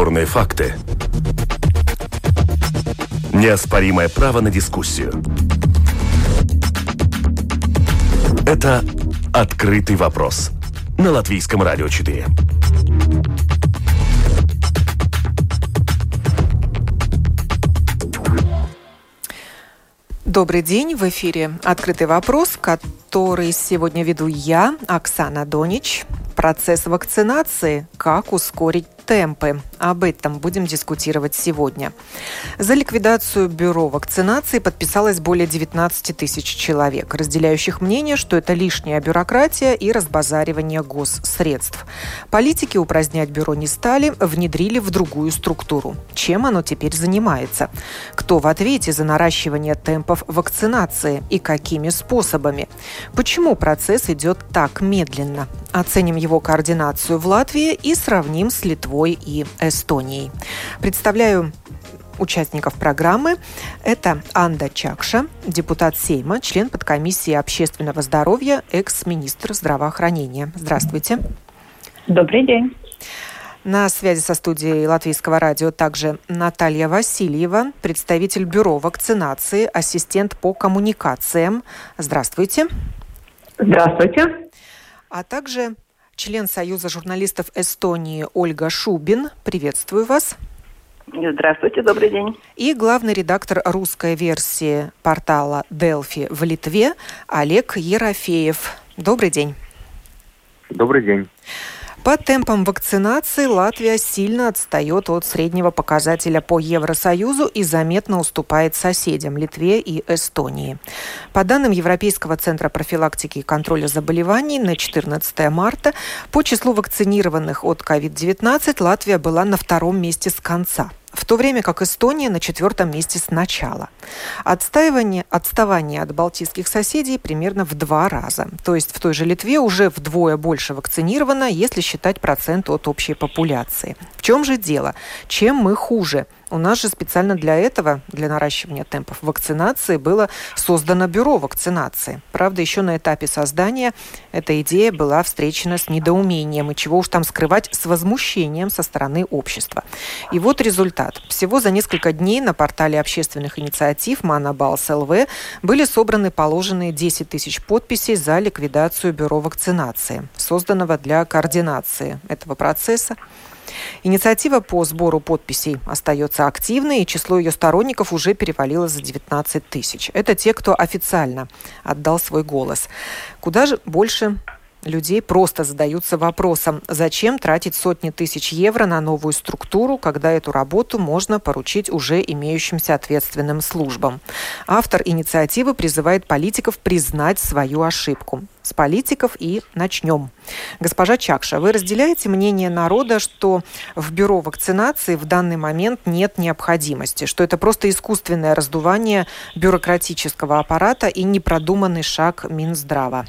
Бесспорные факты. Неоспоримое право на дискуссию. Это «Открытый вопрос» на Латвийском радио 4. Добрый день, в эфире «Открытый вопрос», который сегодня веду я, Оксана Донич. Процесс вакцинации «Как ускорить темпы. Об этом будем дискутировать сегодня. За ликвидацию бюро вакцинации подписалось более 19 тысяч человек, разделяющих мнение, что это лишняя бюрократия и разбазаривание госсредств. Политики упразднять бюро не стали, внедрили в другую структуру. Чем оно теперь занимается? Кто в ответе за наращивание темпов вакцинации и какими способами? Почему процесс идет так медленно? Оценим его координацию в Латвии и сравним с Литвой и Эстонией. Представляю участников программы. Это Анда Чакша, депутат Сейма, член подкомиссии общественного здоровья, экс-министр здравоохранения. Здравствуйте. Добрый день. На связи со студией Латвийского радио также Наталья Васильева, представитель бюро вакцинации, ассистент по коммуникациям. Здравствуйте. Здравствуйте. А также член Союза журналистов Эстонии Ольга Шубин. Приветствую вас. Здравствуйте, добрый день. И главный редактор русской версии портала Delphi в Литве Олег Ерофеев. Добрый день. Добрый день. По темпам вакцинации Латвия сильно отстает от среднего показателя по Евросоюзу и заметно уступает соседям Литве и Эстонии. По данным Европейского центра профилактики и контроля заболеваний на 14 марта по числу вакцинированных от COVID-19 Латвия была на втором месте с конца – в то время как Эстония на четвертом месте с начала. Отстаивание, отставание от балтийских соседей примерно в два раза. То есть в той же Литве уже вдвое больше вакцинировано, если считать процент от общей популяции. В чем же дело? Чем мы хуже? У нас же специально для этого, для наращивания темпов вакцинации, было создано бюро вакцинации. Правда, еще на этапе создания эта идея была встречена с недоумением, и чего уж там скрывать, с возмущением со стороны общества. И вот результат. Всего за несколько дней на портале общественных инициатив Манабалс ЛВ были собраны положенные 10 тысяч подписей за ликвидацию бюро вакцинации, созданного для координации этого процесса Инициатива по сбору подписей остается активной, и число ее сторонников уже перевалило за 19 тысяч. Это те, кто официально отдал свой голос. Куда же больше людей просто задаются вопросом, зачем тратить сотни тысяч евро на новую структуру, когда эту работу можно поручить уже имеющимся ответственным службам. Автор инициативы призывает политиков признать свою ошибку. С политиков и начнем. Госпожа Чакша, вы разделяете мнение народа, что в бюро вакцинации в данный момент нет необходимости, что это просто искусственное раздувание бюрократического аппарата и непродуманный шаг Минздрава?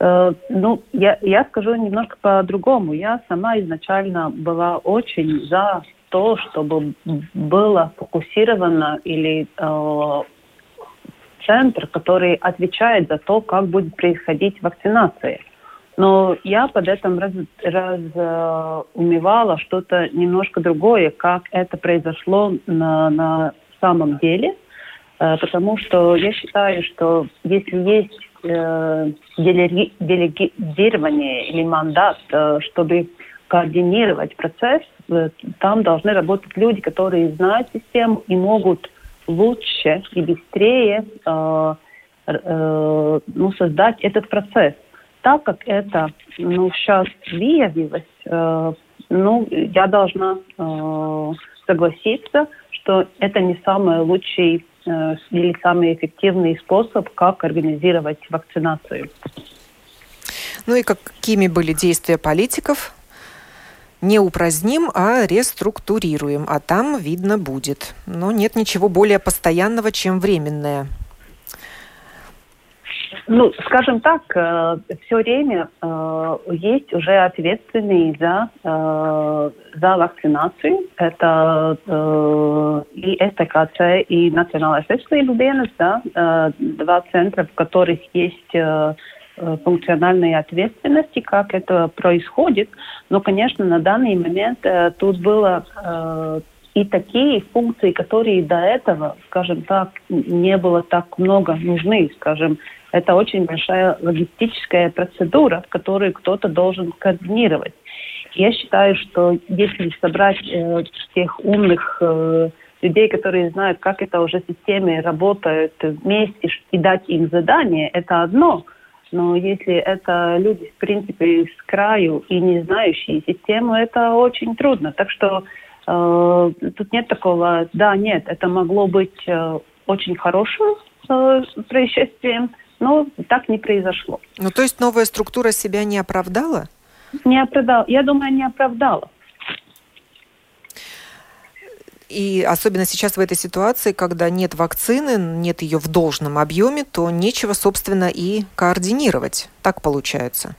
Э, ну, я, я скажу немножко по-другому. Я сама изначально была очень за то, чтобы было фокусировано или э, центр, который отвечает за то, как будет происходить вакцинация. Но я под этим раз, разумевала что-то немножко другое, как это произошло на, на самом деле, э, потому что я считаю, что если есть э, делегирование или мандат, э, чтобы координировать процесс, э, там должны работать люди, которые знают систему и могут лучше и быстрее э, э, ну, создать этот процесс. Так как это ну, сейчас выявилось, э, ну, я должна э, согласиться, что это не самый лучший Э, или самый эффективный способ, как организировать вакцинацию. Ну и какими были действия политиков? Не упраздним, а реструктурируем, а там видно будет. Но нет ничего более постоянного, чем временное. Ну, скажем так, э, все время э, есть уже ответственные за, э, за вакцинацию. Это и СТКЦ, и Национальная исследовательская да, э, два центра, в которых есть функциональной ответственности, как это происходит. Но, конечно, на данный момент тут было и такие функции, которые до этого, скажем так, не было так много нужны, скажем, это очень большая логистическая процедура, которую кто-то должен координировать. Я считаю, что если собрать э, тех умных э, людей, которые знают, как это уже системы работают вместе, и дать им задание, это одно. Но если это люди, в принципе, с краю и не знающие систему, это очень трудно. Так что тут нет такого, да, нет, это могло быть э, очень хорошим э, происшествием, но так не произошло. Ну, то есть новая структура себя не оправдала? Не оправдала. Я думаю, не оправдала. И особенно сейчас в этой ситуации, когда нет вакцины, нет ее в должном объеме, то нечего, собственно, и координировать. Так получается.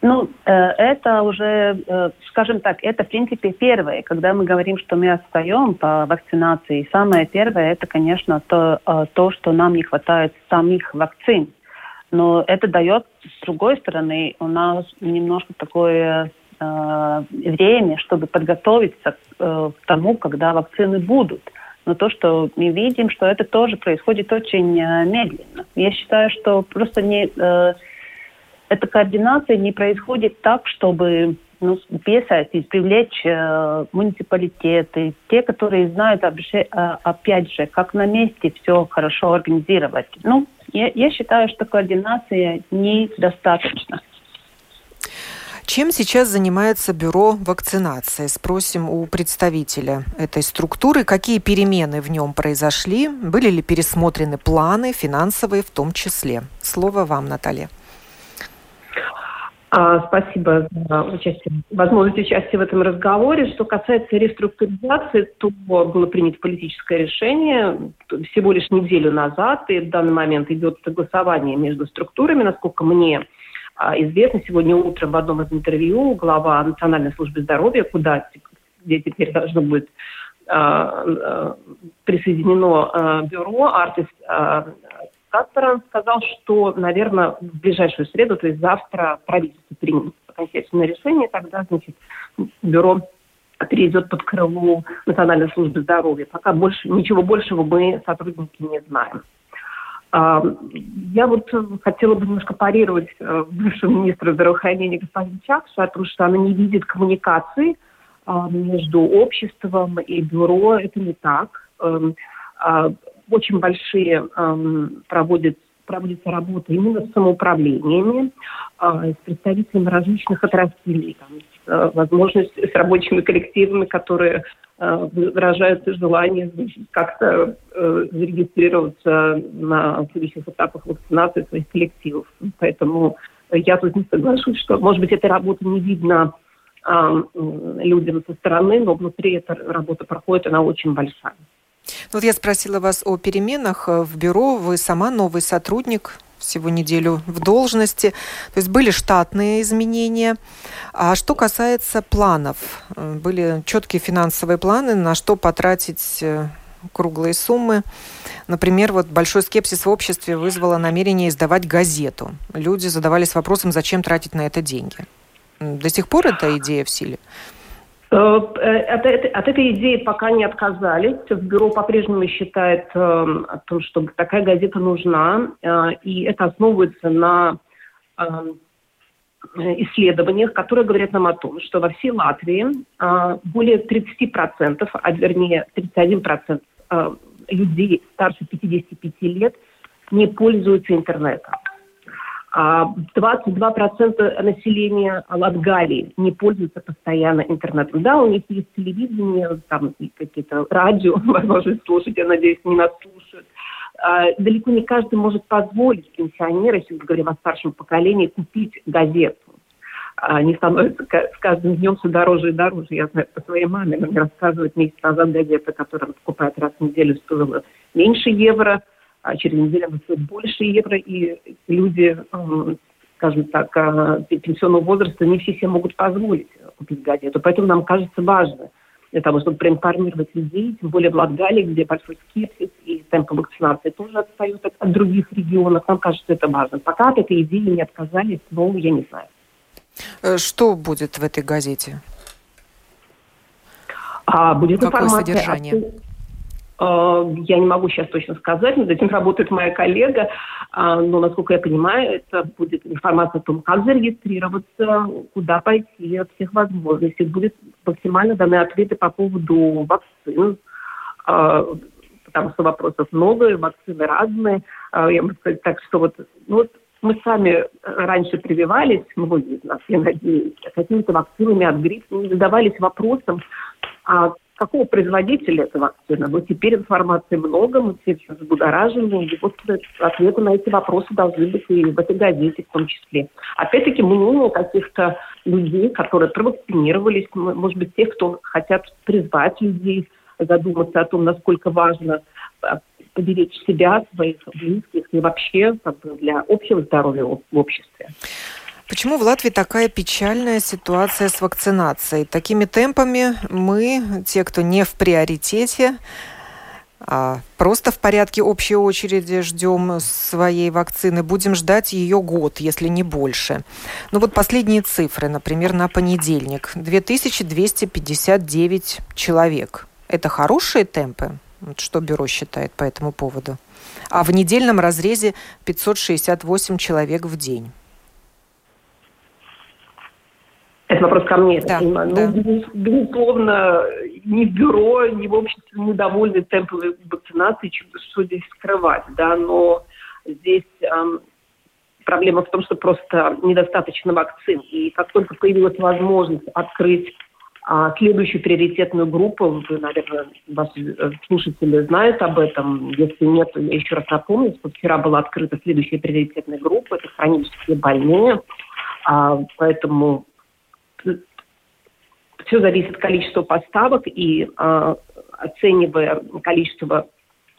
Ну, э, это уже, э, скажем так, это, в принципе, первое. Когда мы говорим, что мы отстаем по вакцинации, самое первое, это, конечно, то, э, то что нам не хватает самих вакцин. Но это дает, с другой стороны, у нас немножко такое время, чтобы подготовиться к тому, когда вакцины будут. Но то, что мы видим, что это тоже происходит очень медленно. Я считаю, что просто не эта координация не происходит так, чтобы ну, писать привлечь э, муниципалитеты, те, которые знают, э, опять же, как на месте все хорошо организировать. Ну, я, я считаю, что координация недостаточна. Чем сейчас занимается бюро вакцинации? Спросим у представителя этой структуры, какие перемены в нем произошли, были ли пересмотрены планы, финансовые в том числе. Слово вам, Наталья. А, спасибо за участие, возможность участия в этом разговоре. Что касается реструктуризации, то было принято политическое решение всего лишь неделю назад, и в данный момент идет согласование между структурами, насколько мне а, известно. Сегодня утром в одном из интервью глава Национальной службы здоровья, куда где теперь должно быть а, присоединено бюро Артис Каспаров сказал, что, наверное, в ближайшую среду, то есть завтра правительство примет окончательное решение, тогда, значит, бюро перейдет под крыло Национальной службы здоровья. Пока больше, ничего большего мы, сотрудники, не знаем. А, я вот хотела бы немножко парировать э, бывшего министра здравоохранения господина Чакша о том, что она не видит коммуникации а, между обществом и бюро. Это не так. А, очень большие эм, проводят проводится работа именно с самоуправлениями, э, с представителями различных отраслей, там, э, возможность с рабочими коллективами, которые э, выражают желание как-то э, зарегистрироваться на следующих этапах вакцинации своих коллективов. Поэтому я тут не соглашусь, что, может быть, эта работа не видна людям со стороны, но внутри эта работа проходит, она очень большая. Вот я спросила вас о переменах э, в бюро. Вы сама новый сотрудник, всего неделю в должности. То есть были штатные изменения. А что касается планов, э, были четкие финансовые планы, на что потратить э, круглые суммы. Например, вот большой скепсис в обществе вызвало намерение издавать газету. Люди задавались вопросом, зачем тратить на это деньги. До сих пор эта идея в силе? Э, от, от этой идеи пока не отказались. В бюро по-прежнему считает э, о том, что такая газета нужна, э, и это основывается на исследованиях, которые говорят нам о том, что во всей Латвии более 30%, а вернее 31% людей старше 55 лет не пользуются интернетом. 22% а населения Латгалии не пользуются постоянно интернетом. Да, у них есть телевидение, там какие-то радио, возможность слушать, я надеюсь, не нас слушают. А, далеко не каждый может позволить пенсионеру, если мы говорим о старшем поколении, купить газету. Они становятся с каждым днем все дороже и дороже. Я знаю по своей маме, она мне рассказывает месяц назад газета, которую она покупает раз в неделю, стоила меньше евро – а через неделю она стоит больше евро, и люди, скажем так, а, пенсионного возраста не все себе могут позволить купить газету. Поэтому нам кажется важно для того, чтобы проинформировать людей, тем более в Латгалии, где большой скепсис, и темпы вакцинации тоже отстают от, от других регионов. Нам кажется, это важно. Пока от этой идеи не отказались, но я не знаю. Э, что будет в этой газете? А будет Какое информация содержание? О, я не могу сейчас точно сказать, над этим работает моя коллега, а, но, насколько я понимаю, это будет информация о том, как зарегистрироваться, куда пойти, от всех возможностей. Будет максимально даны ответы по поводу вакцин, а, потому что вопросов много, вакцины разные. А, я могу сказать так, что вот, ну, вот мы сами раньше прививались, многие из нас, я надеюсь, какими-то вакцинами от гриппа, задавались вопросом, а какого производителя эта вакцина. Но теперь информации много, мы все очень взбудоражены, и вот ответы на эти вопросы должны быть и в этой газете в том числе. Опять-таки мнение каких-то людей, которые провакцинировались, может быть, тех, кто хотят призвать людей задуматься о том, насколько важно а, поберечь себя, своих близких и вообще как бы, для общего здоровья в обществе. Почему в Латвии такая печальная ситуация с вакцинацией? Такими темпами мы, те, кто не в приоритете, а просто в порядке общей очереди ждем своей вакцины, будем ждать ее год, если не больше. Ну вот последние цифры, например, на понедельник. 2259 человек. Это хорошие темпы? Вот что бюро считает по этому поводу? А в недельном разрезе 568 человек в день. Это вопрос ко мне, да, я Да. Ну, безусловно, ни в бюро, ни в обществе недовольны темпами вакцинации, что здесь скрывать, да, но здесь эм, проблема в том, что просто недостаточно вакцин. И как только появилась возможность открыть а, следующую приоритетную группу, вы, наверное, ваши э, слушатели знают об этом. Если нет, я еще раз напомню, что вчера была открыта следующая приоритетная группа, это хронические больные. А, поэтому все зависит от количества поставок и э, оценивая количество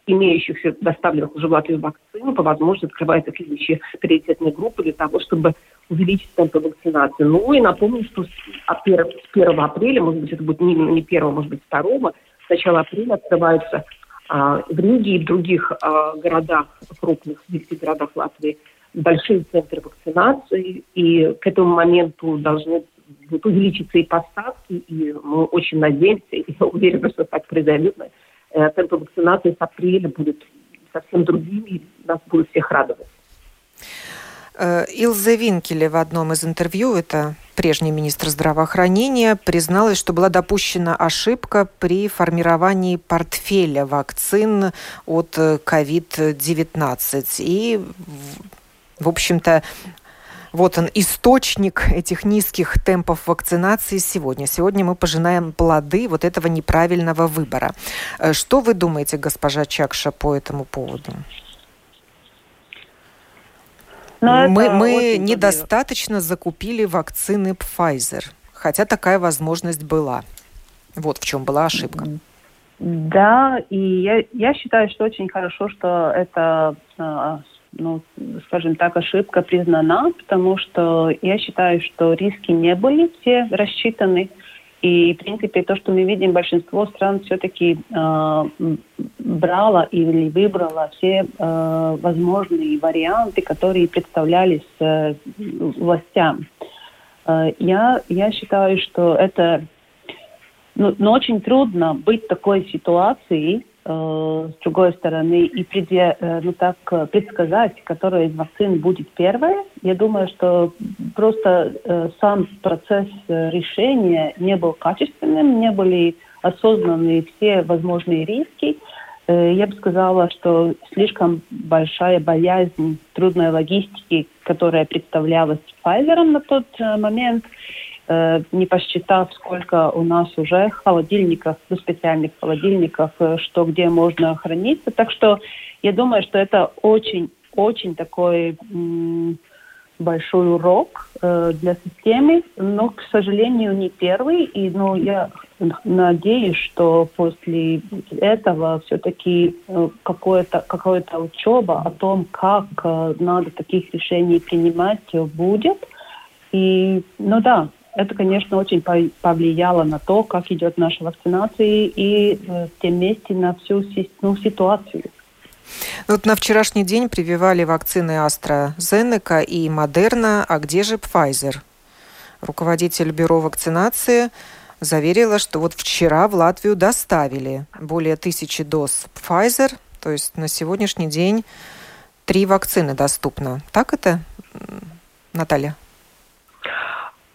имеющихся доставленных уже в Латвию вакцин, по возможности открывается следующие приоритетные группы для того, чтобы увеличить темпы вакцинации. Ну и напомню, что с 1, с 1 апреля, может быть, это будет не, не 1, может быть, 2, с начала апреля открываются а, в Риге и в других а, городах, крупных, великих городах Латвии, большие центры вакцинации, и к этому моменту должны будут увеличиться и поставки, и мы очень надеемся, и я уверена, что так произойдет. Э, темпы вакцинации с апреля будут совсем другими, и нас будут всех радовать. Э, Илза Винкеле в одном из интервью, это прежний министр здравоохранения, призналась, что была допущена ошибка при формировании портфеля вакцин от COVID-19. И, в общем-то, вот он, источник этих низких темпов вакцинации сегодня. Сегодня мы пожинаем плоды вот этого неправильного выбора. Э, что вы думаете, госпожа Чакша, по этому поводу? Но ну, мы мы недостаточно закупили вакцины Pfizer, хотя такая возможность была. Вот в чем была ошибка. Да, и я, я считаю, что очень хорошо, что это а, ну, скажем так, ошибка признана, потому что я считаю, что риски не были все рассчитаны. И, в принципе, то, что мы видим, большинство стран все-таки э, брало или выбрало все э, возможные варианты, которые представлялись э, властям. Э, я, я считаю, что это... Ну, но очень трудно быть в такой ситуации, с другой стороны, и преде, э, ну, так, предсказать, которая из вакцин будет первая, я думаю, что просто э, сам процесс решения не был качественным, не были осознаны все возможные риски. Я бы сказала, что слишком большая боязнь трудной логистики, которая представлялась Pfizer на тот момент, Э, не посчитав, сколько у нас уже холодильников, ну, специальных холодильников, э, что где можно храниться. Так что я думаю, что это очень-очень такой большой урок э, для системы, но, к сожалению, не первый. И ну, я надеюсь, что после этого все-таки э, какое-то, какая-то учеба о том, как э, надо таких решений принимать, будет. И, ну да, это, конечно, очень повлияло на то, как идет наша вакцинация и э, в тем месте на всю ну, ситуацию. Вот на вчерашний день прививали вакцины AstraZeneca и Moderna, а где же Pfizer? Руководитель бюро вакцинации заверила, что вот вчера в Латвию доставили более тысячи доз Pfizer, то есть на сегодняшний день три вакцины доступно. Так это, Наталья?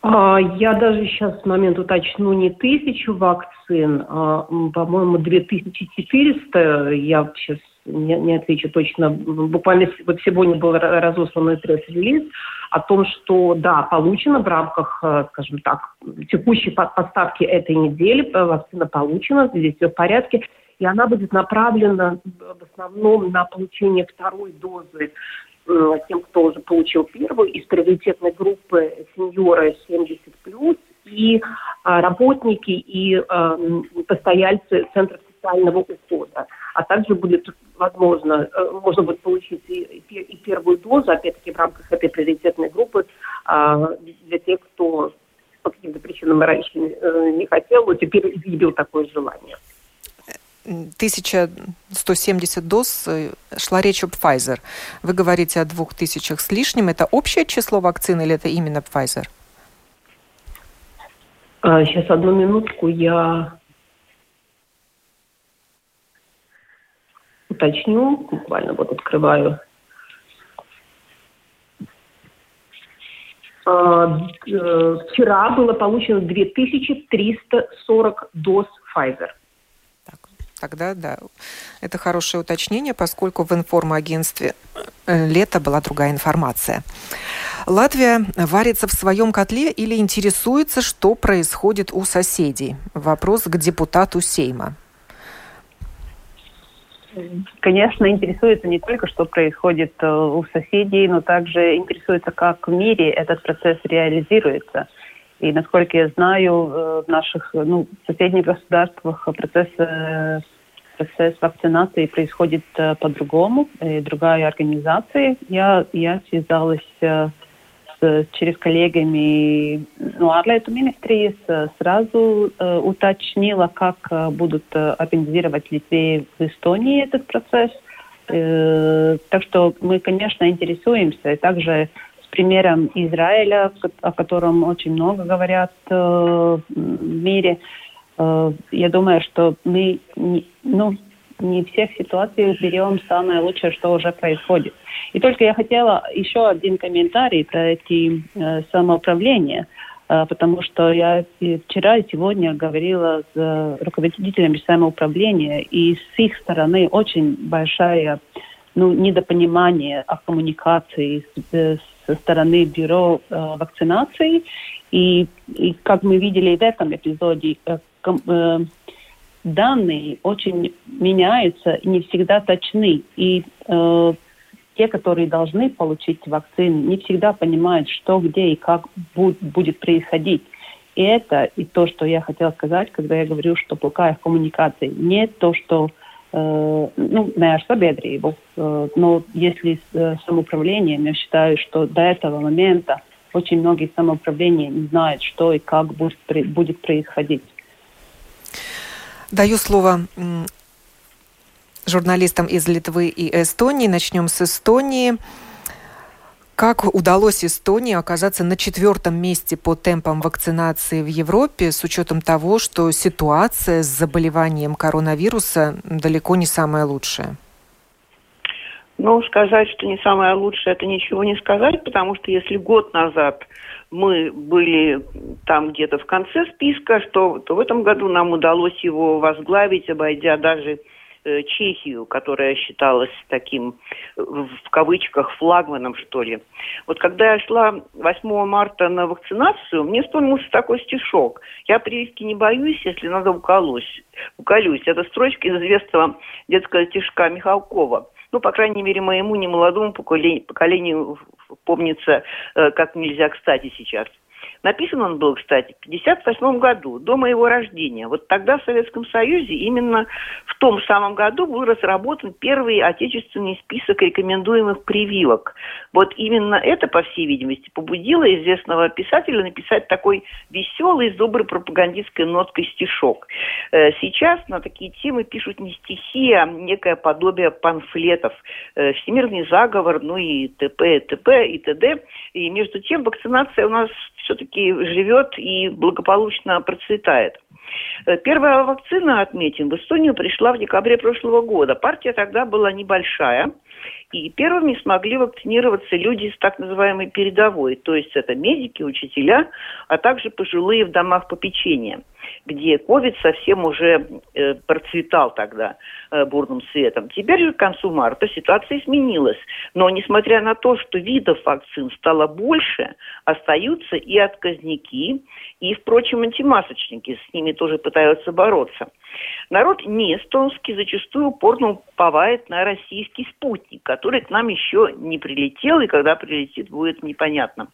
А, я даже сейчас в момент уточну не тысячу вакцин, а, по-моему, 2400. Я сейчас не, не отвечу точно. Буквально вот сегодня был разослан пресс-релиз о том, что, да, получено в рамках, э, скажем так, текущей поставки этой недели, э, вакцина получена, здесь все в порядке, и она будет направлена в основном на получение второй дозы тем, кто уже получил первую, из приоритетной группы сеньоры 70+, и работники, и постояльцы центров социального ухода. А также будет возможно, э, можно будет получить и, первую дозу, опять-таки в рамках этой приоритетной группы, а, для тех, кто по каким-то причинам раньше э, не хотел, но теперь изъявил такое желание. 1170 доз э, шла речь об Pfizer. Вы говорите о двух тысячах с лишним. Это общее число вакцин или это именно Pfizer? Сейчас одну минутку я уточню, буквально вот открываю. А, э, вчера было получено 2340 доз Pfizer. Тогда да, это хорошее уточнение, поскольку в информагентстве э, лета была другая информация. Латвия варится в своем котле или интересуется, что происходит у соседей? Вопрос к депутату Сейма конечно, интересуется не только, что происходит э, у соседей, но также интересуется, как в мире этот процесс реализируется. И, насколько я знаю, э, в наших ну, соседних государствах процесс, процесс вакцинации происходит по-другому, и другая организация. Я, я связалась через коллегами ну, ārlietu министрijas сразу э, уточнила, как э, будут э, организировать Литве в Эстонии этот процесс. Э, так что мы, конечно, интересуемся. И также с примером Израиля, о котором очень много говорят э, в мире, э, я думаю, что мы не, ну, не всех ситуациях берем самое лучшее, что уже происходит. И только я хотела еще один комментарий про эти э, самоуправления, э, потому что я вчера и сегодня говорила с руководителями самоуправления, и с их стороны очень большая ну, недопонимание о коммуникации с, э, со стороны бюро э, вакцинации. И, и как мы видели в этом эпизоде, э, данные очень меняются не всегда точны. И э, те, которые должны получить вакцину, не всегда понимают, что, где и как будет, происходить. И это и то, что я хотела сказать, когда я говорю, что плохая коммуникация. Не то, что э, ну, на sabiedrību, э, но если с э, самоуправлением, я считаю, что до этого момента очень многие самоуправления не знают, что и как будет, будет происходить. Даю слово журналистам из Литвы и Эстонии. Начнем с Эстонии. Как удалось Эстонии оказаться на четвертом месте по темпам вакцинации в Европе, с учетом того, что ситуация с заболеванием коронавируса далеко не самая лучшая? Ну, сказать, что не самое лучшее, это ничего не сказать, потому что если год назад мы были там где-то в конце списка, что, то в этом году нам удалось его возглавить, обойдя даже Э, Чехию, которая считалась таким, в кавычках, флагманом, что ли. Вот когда я шла 8 марта на вакцинацию, мне вспомнился такой стишок. Я прививки не боюсь, если надо уколюсь. уколюсь. Это строчка из известного детского стишка Михалкова. Ну, по крайней мере, моему немолодому поколению, поколению помнится э, как нельзя кстати сейчас. Написан он был, кстати, в 1958 году, до моего рождения. Вот тогда в Советском Союзе именно в том самом году был разработан первый отечественный список рекомендуемых прививок. Вот именно это, по всей видимости, побудило известного писателя написать такой веселый, с доброй пропагандистской ноткой стишок. Э, сейчас на такие темы пишут не стихи, а некое подобие памфлетов. Э, Всемирный заговор, ну и т.п., т.п. и т.д. И между тем вакцинация у нас все-таки живет и благополучно процветает. Э, первая вакцина, отметим, в Эстонию пришла в декабре прошлого года. Партия тогда была небольшая, и первыми смогли вакцинироваться люди с так называемой передовой, то есть это медики, учителя, а также пожилые в домах попечения – где ковид совсем уже э, процветал тогда э, бурным светом. Теперь же к концу марта ситуация изменилась. Но несмотря на то, что видов вакцин стало больше, остаются и отказники, и, впрочем, антимасочники. С ними тоже пытаются бороться. Народ не эстонский зачастую упорно уповает на российский спутник, который к нам еще не прилетел, и когда прилетит, будет непонятно.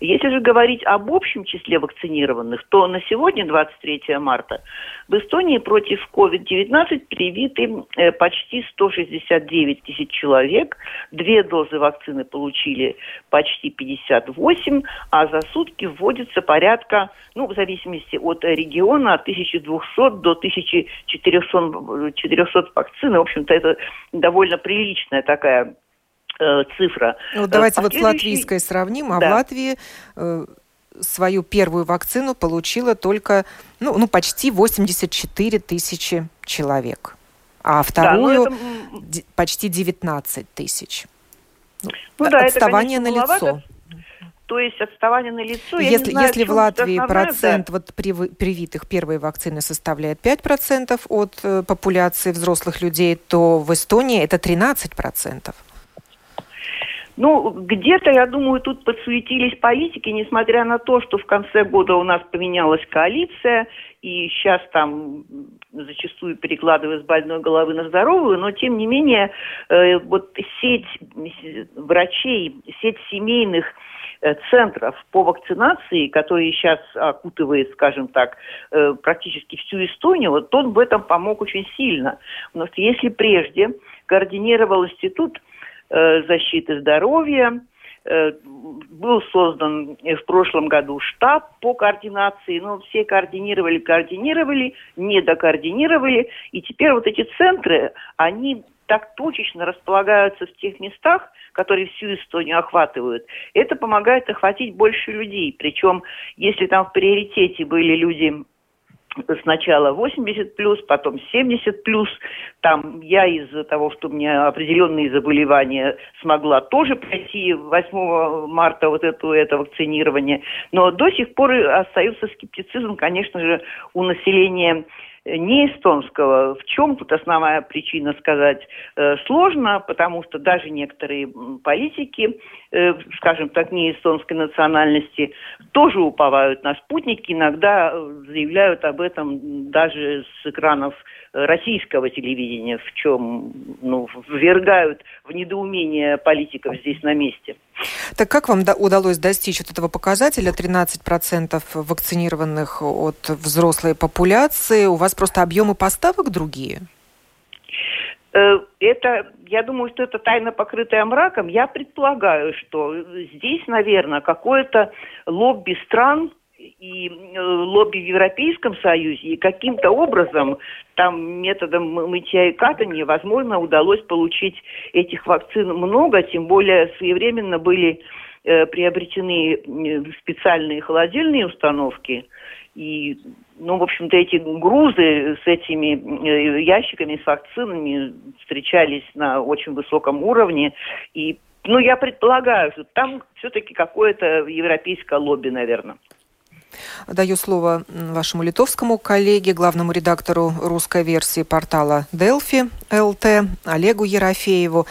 Если же говорить об общем числе вакцинированных, то на сегодня, 23 марта, в Эстонии против COVID-19 привиты э, почти 169 тысяч человек. Две дозы вакцины получили почти 58, а за сутки вводится порядка, ну, в зависимости от региона, от 1200 до 1400, 400 вакцин. В общем-то, это довольно приличная такая э, цифра. Ну, давайте Последующий... вот с латвийской сравним. А да. в Латвии э, свою первую вакцину получила только ну, ну, почти 84 тысячи человек, а вторую да, ну это... почти 19 тысяч. Ну, ну, да, отставание это, конечно, на лицо. То есть отставание на лицо. Если, знаю, если в Латвии процент да. вот привитых первой вакцины составляет 5% от э, популяции взрослых людей, то в Эстонии это 13%. Ну, где-то, я думаю, тут подсуетились политики, несмотря на то, что в конце года у нас поменялась коалиция, и сейчас там зачастую перекладывают с больной головы на здоровую, но тем не менее э, вот сеть врачей, сеть семейных э, центров по вакцинации, которые сейчас окутывает, скажем так, э, практически всю Эстонию, вот он в этом помог очень сильно. Потому что если прежде координировал институт защиты здоровья. Э, был создан в прошлом году штаб по координации, но все координировали, координировали, не докоординировали. И теперь вот эти центры, они так точечно располагаются в тех местах, которые всю Эстонию охватывают. Это помогает охватить больше людей. Причем, если там в приоритете были люди сначала 80 плюс, потом 70 плюс. Там я из-за того, что у меня определенные заболевания смогла тоже пройти 8 марта вот это, это вакцинирование. Но до сих пор остается скептицизм, конечно же, у населения не эстонского. В чем тут основная причина сказать э, сложно, потому что даже некоторые политики, э, скажем так, не эстонской национальности, тоже уповают на спутники, иногда э, заявляют об этом даже с экранов российского телевидения, в чем ну, ввергают в недоумение политиков здесь на месте. Так как вам удалось достичь вот этого показателя 13% вакцинированных от взрослой популяции? У вас просто объемы поставок другие? Э, это, я думаю, что это тайна, покрытая мраком. Я предполагаю, что здесь, наверное, какое-то лобби стран и э, лобби в Европейском Союзе, и каким-то образом там методом мытья и катания, возможно, удалось получить этих вакцин много, тем более своевременно были э, приобретены специальные холодильные установки, и, ну, в общем-то, эти грузы с этими э, ящиками, с вакцинами встречались на очень высоком уровне, и ну, я предполагаю, что там все-таки какое-то европейское лобби, наверное. Даю слово вашему литовскому коллеге, главному редактору русской версии портала Delphi ЛТ Олегу Ерофееву.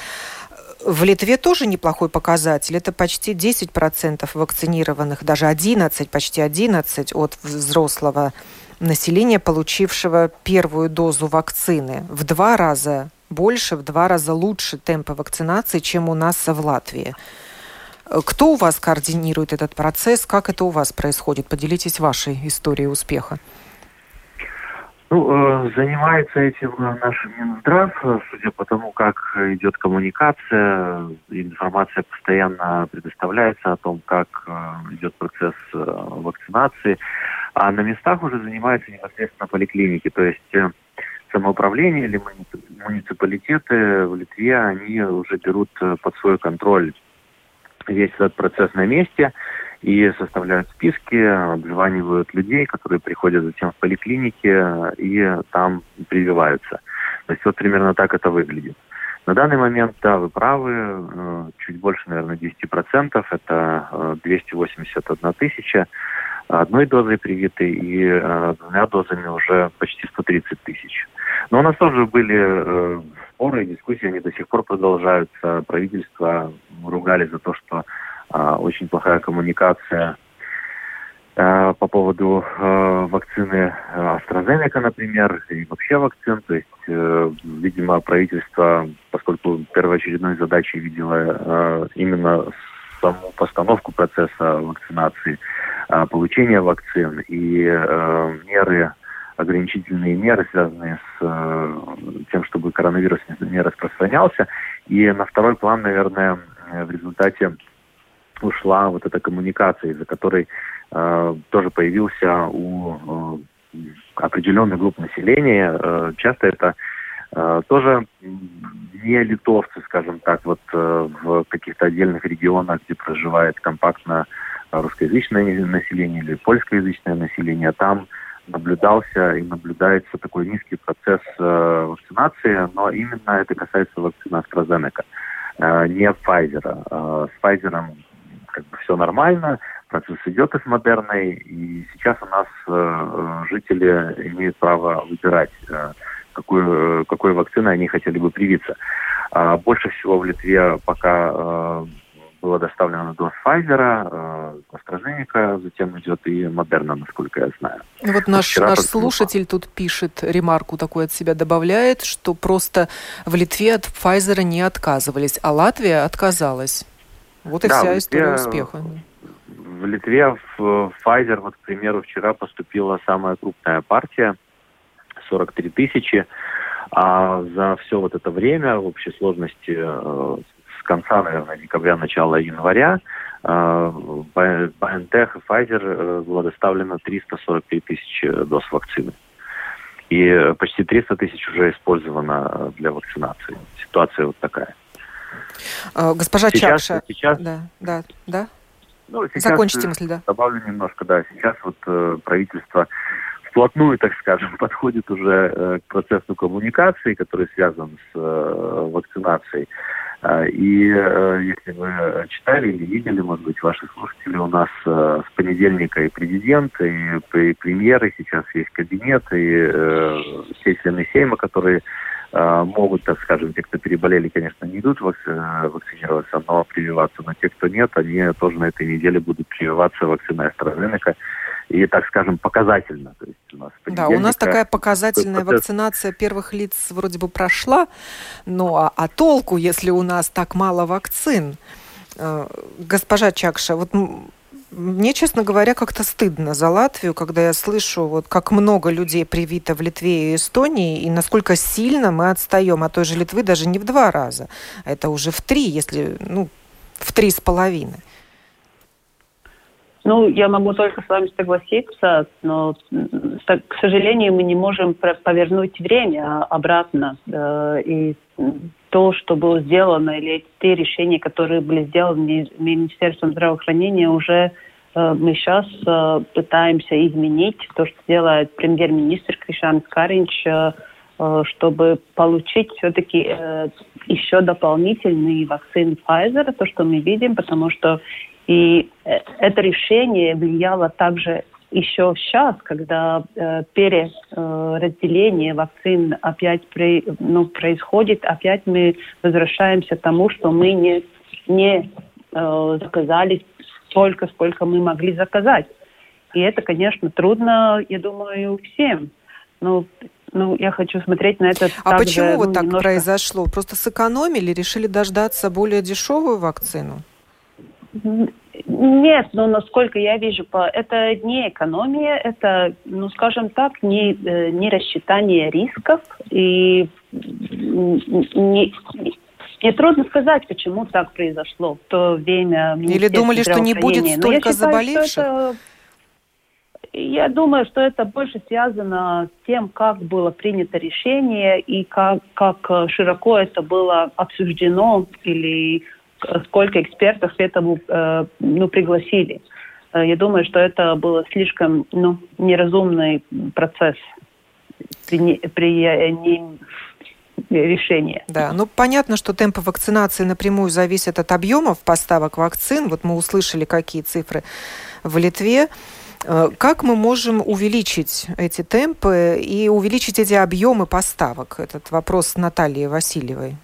В Литве тоже неплохой показатель. Это почти 10% вакцинированных, даже 11, почти 11 от взрослого населения, получившего первую дозу вакцины. В два раза больше, в два раза лучше темпа вакцинации, чем у нас в Латвии. Кто у вас координирует этот процесс? Как это у вас происходит? Поделитесь вашей историей успеха. Ну, э, занимается этим наш Минздрав, судя по тому, как идет коммуникация, информация постоянно предоставляется о том, как э, идет процесс э, вакцинации, а на местах уже занимаются непосредственно поликлиники, то есть самоуправление или муниципалитеты в Литве, они уже берут под свой контроль весь этот процесс на месте – и составляют списки, обзванивают людей, которые приходят затем в поликлинике и там прививаются. То есть вот примерно так это выглядит. На данный момент, да, вы правы, э, чуть больше, наверное, 10%, это 281 э, тысяча одной дозой привиты и э, двумя дозами уже почти 130 тысяч. Но у нас тоже были споры и дискуссии, они до сих пор продолжаются. Правительство ругали за то, что а, очень плохая коммуникация а, по поводу а, вакцины AstraZeneca, например, и вообще вакцин. То есть, э, видимо, правительство, поскольку первоочередной задачей видело именно саму постановку процесса вакцинации, получение вакцин и э, меры ограничительные меры, связанные с э, тем, чтобы коронавирус не распространялся. И на второй план, наверное, в результате ушла вот эта коммуникация, из-за которой э, тоже появился у э, определенной группы населения. Э, часто это э, тоже не литовцы, скажем так, вот э, в каких-то отдельных регионах, где проживает компактно русскоязычное население или польскоязычное население, там наблюдался и наблюдается такой низкий процесс э, вакцинации, но именно это касается вакцины AstraZeneca, э, не Pfizer. Э, с Pfizer как бы все нормально, процесс идет из модерной, и сейчас у нас жители имеют право выбирать, э, какую, какой вакциной они хотели бы привиться. А больше всего в Литве пока было доставлено доз Pfizer, э, AstraZeneca, затем идет и Модерна, насколько я знаю. Ну вот наш, наш слушатель тут пишет, ремарку такую от себя добавляет, что просто в Литве от Pfizer не отказывались, а Латвия отказалась. Вот и да, вся история Литве, успеха. В Литве в Pfizer, вот, к примеру, вчера поступила самая крупная партия, 43 тысячи, а за все вот это время в общей сложности э, с конца, наверное, декабря, начала января э, BioNTech и Pfizer э, было доставлено 343 тысячи доз вакцины. И почти 300 тысяч уже использовано для вакцинации. Ситуация вот такая. Госпожа сейчас, Чакша. Сейчас, да, да, да. Ну, сейчас, Закончите мысль, да. Добавлю немножко, да. Сейчас вот э, правительство вплотную, так скажем, подходит уже э, к процессу коммуникации, который связан с э, вакцинацией. Э, и э, если вы читали или видели, может быть, ваши слушатели, у нас э, с понедельника и президент, и, и премьеры, сейчас есть кабинет, и э, все члены Сейма, которые могут, так скажем, те, кто переболели, конечно, не идут вакцинироваться, но прививаться. Но те, кто нет, они тоже на этой неделе будут прививаться вакциной AstraZeneca. И, так скажем, показательно. То есть у нас да, у нас такая показательная вакцинация первых лиц вроде бы прошла, но а, а толку, если у нас так мало вакцин? Э, госпожа Чакша, вот мне, честно говоря, как-то стыдно за Латвию, когда я слышу, вот как много людей привито в Литве и Эстонии, и насколько сильно мы отстаем от той же Литвы даже не в два раза. Это уже в три, если, ну, в три с половиной. Ну, я могу только с вами согласиться, но, к сожалению, мы не можем повернуть время обратно. Э, и то, что было сделано, или те решения, которые были сделаны Министерством здравоохранения, уже э, мы сейчас э, пытаемся изменить то, что делает премьер-министр Кришан Каринч, чтобы получить все-таки еще дополнительные вакцины Pfizer, то, что мы видим, потому что и э, это решение влияло также еще сейчас, когда э, переразделение вакцин опять при, ну, происходит, опять мы возвращаемся к тому, что мы не, не э, заказали столько, сколько мы могли заказать. И это, конечно, трудно, я думаю, всем. Но ну, я хочу смотреть на это. А также, почему вот ну, так немножко... произошло? Просто сэкономили, решили дождаться более дешевую вакцину? Нет, но насколько я вижу, это не экономия, это, ну, скажем так, не, э, не рассчитание рисков. И не, мне трудно сказать, почему так произошло в то время. Или думали, что не будет столько считаю, заболевших? Это, я думаю, что это больше связано с тем, как было принято решение и как, как широко это было обсуждено или сколько экспертов этому э, ну, пригласили. Э, я думаю, что это был слишком ну, неразумный процесс при, при э, не. Да, ну понятно, что темпы вакцинации напрямую зависят от объемов поставок вакцин. Вот мы услышали, какие цифры в Литве. Как мы можем увеличить эти темпы и увеличить эти объемы поставок? Этот вопрос Натальи Васильевой.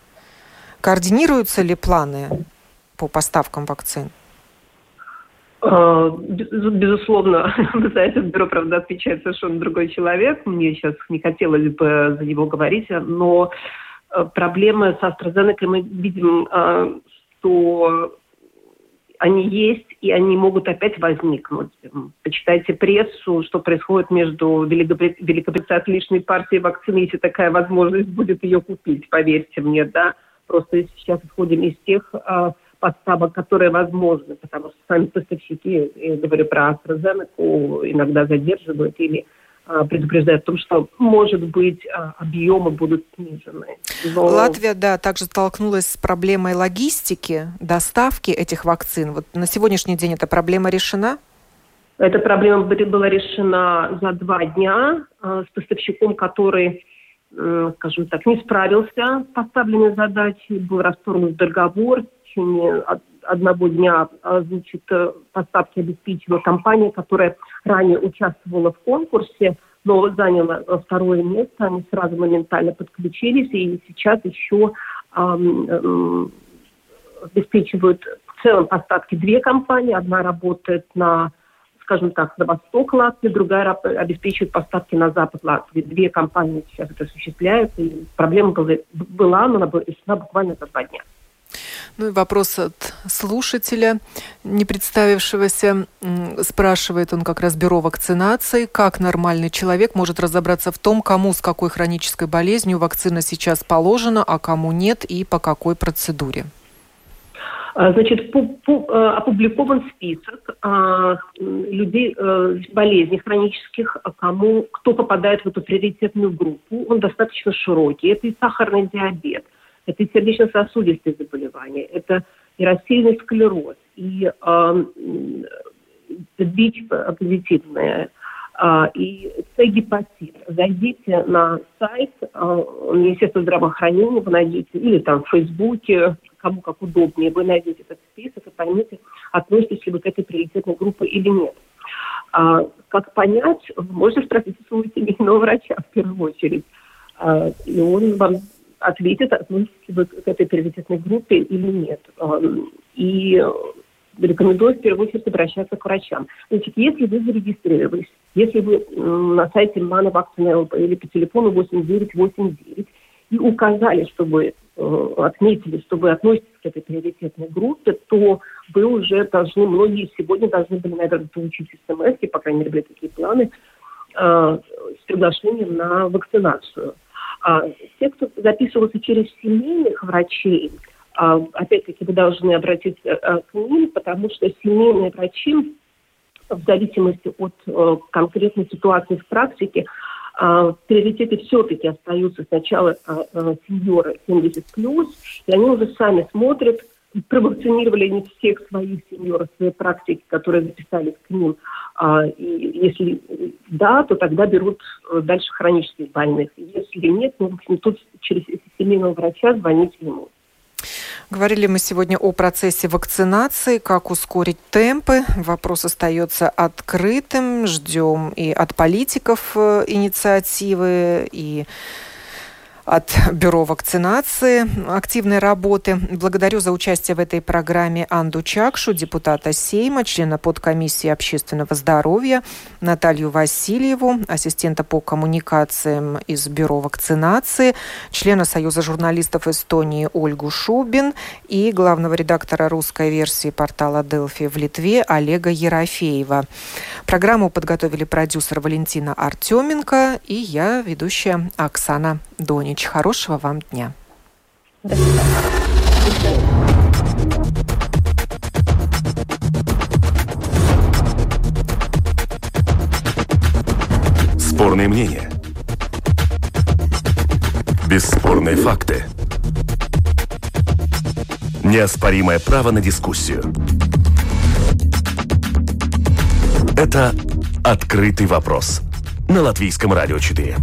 Координируются ли планы по поставкам вакцин? А, безусловно, за это бюро, правда, отвечает совершенно другой человек. Мне сейчас не хотелось бы за него говорить, но э, проблемы с AstraZeneca мы видим, что они есть, и они могут опять возникнуть. Почитайте прессу, что происходит между Великобританией и лишней партией вакцины, если такая возможность будет ее купить, поверьте мне, да. Просто сейчас исходим из тех а, поставок, которые возможны, потому что сами поставщики, я говорю про AstraZeneca, иногда задерживают или а, предупреждают о том, что, может быть, а, объемы будут снижены. Но... Латвия, да, также столкнулась с проблемой логистики, доставки этих вакцин. Вот на сегодняшний день эта проблема решена? Эта проблема была решена за два дня с поставщиком, который скажем так, не справился с поставленной задачей, был расторгнут договор, течение одного дня а, значит, э, поставки обеспечила компания, которая ранее участвовала в конкурсе, но заняла э, второе место. Они сразу моментально подключились и сейчас еще эм, обеспечивают в целом поставки две компании. Одна работает на скажем так, на восток Латвии, другая обеспечивает поставки на запад Латвии. Две компании сейчас это осуществляют, и проблема была, но она была решена буквально за два дня. Ну и вопрос от слушателя, не представившегося. Спрашивает он как раз бюро вакцинации. Как нормальный человек может разобраться в том, кому с какой хронической болезнью вакцина сейчас положена, а кому нет и по какой процедуре? А, значит, э, опубликован список а, людей э, с болезней хронических, а кому, кто попадает в эту приоритетную группу. Он достаточно широкий. Это и сахарный диабет – это и сердечно-сосудистые заболевания, это и рассеянный склероз, и э, ВИЧ позитивное, э, и С-гепатит. Зайдите на сайт э, Министерства здравоохранения, вы найдете, или там в Фейсбуке, кому как удобнее, вы найдете этот список и поймете, относитесь ли вы к этой приоритетной группе или нет. А, как понять, можно спросить у своего семейного врача в первую очередь. А, и он вам ответит, относитесь вы к этой приоритетной группе или нет. И рекомендую в первую очередь обращаться к врачам. Значит, если вы зарегистрировались, если вы на сайте Мана ЛП или по телефону 8989 и указали, чтобы э, отметили, что вы относитесь к этой приоритетной группе, то вы уже должны, многие сегодня должны были, наверное, получить смс, по крайней мере, были такие планы, э, с приглашением на вакцинацию. А, те, кто записывался через семейных врачей, а, опять-таки вы должны обратиться а, к ним, потому что семейные врачи в зависимости от э, конкретной ситуации в практике, приоритеты все-таки остаются сначала сеньоры 70+, и они уже сами смотрят, провакцинировали не всех своих сеньоров своей практики, которые записались к ним. А, и если да, то тогда берут э, дальше хронических больных. Если нет, ну, тут через семейного врача звонить ему. Говорили мы сегодня о процессе вакцинации, как ускорить темпы. Вопрос остается открытым. Ждем и от политиков э, инициативы, и от Бюро вакцинации активной работы. Благодарю за участие в этой программе Анду Чакшу, депутата Сейма, члена подкомиссии общественного здоровья, Наталью Васильеву, ассистента по коммуникациям из Бюро вакцинации, члена Союза журналистов Эстонии Ольгу Шубин и главного редактора русской версии портала Делфи в Литве Олега Ерофеева. Программу подготовили продюсер Валентина Артеменко и я, ведущая Оксана Донич. Хорошего вам дня. Спорные мнения. Бесспорные факты. Неоспоримое право на дискуссию. Это «Открытый вопрос» на Латвийском радио 4.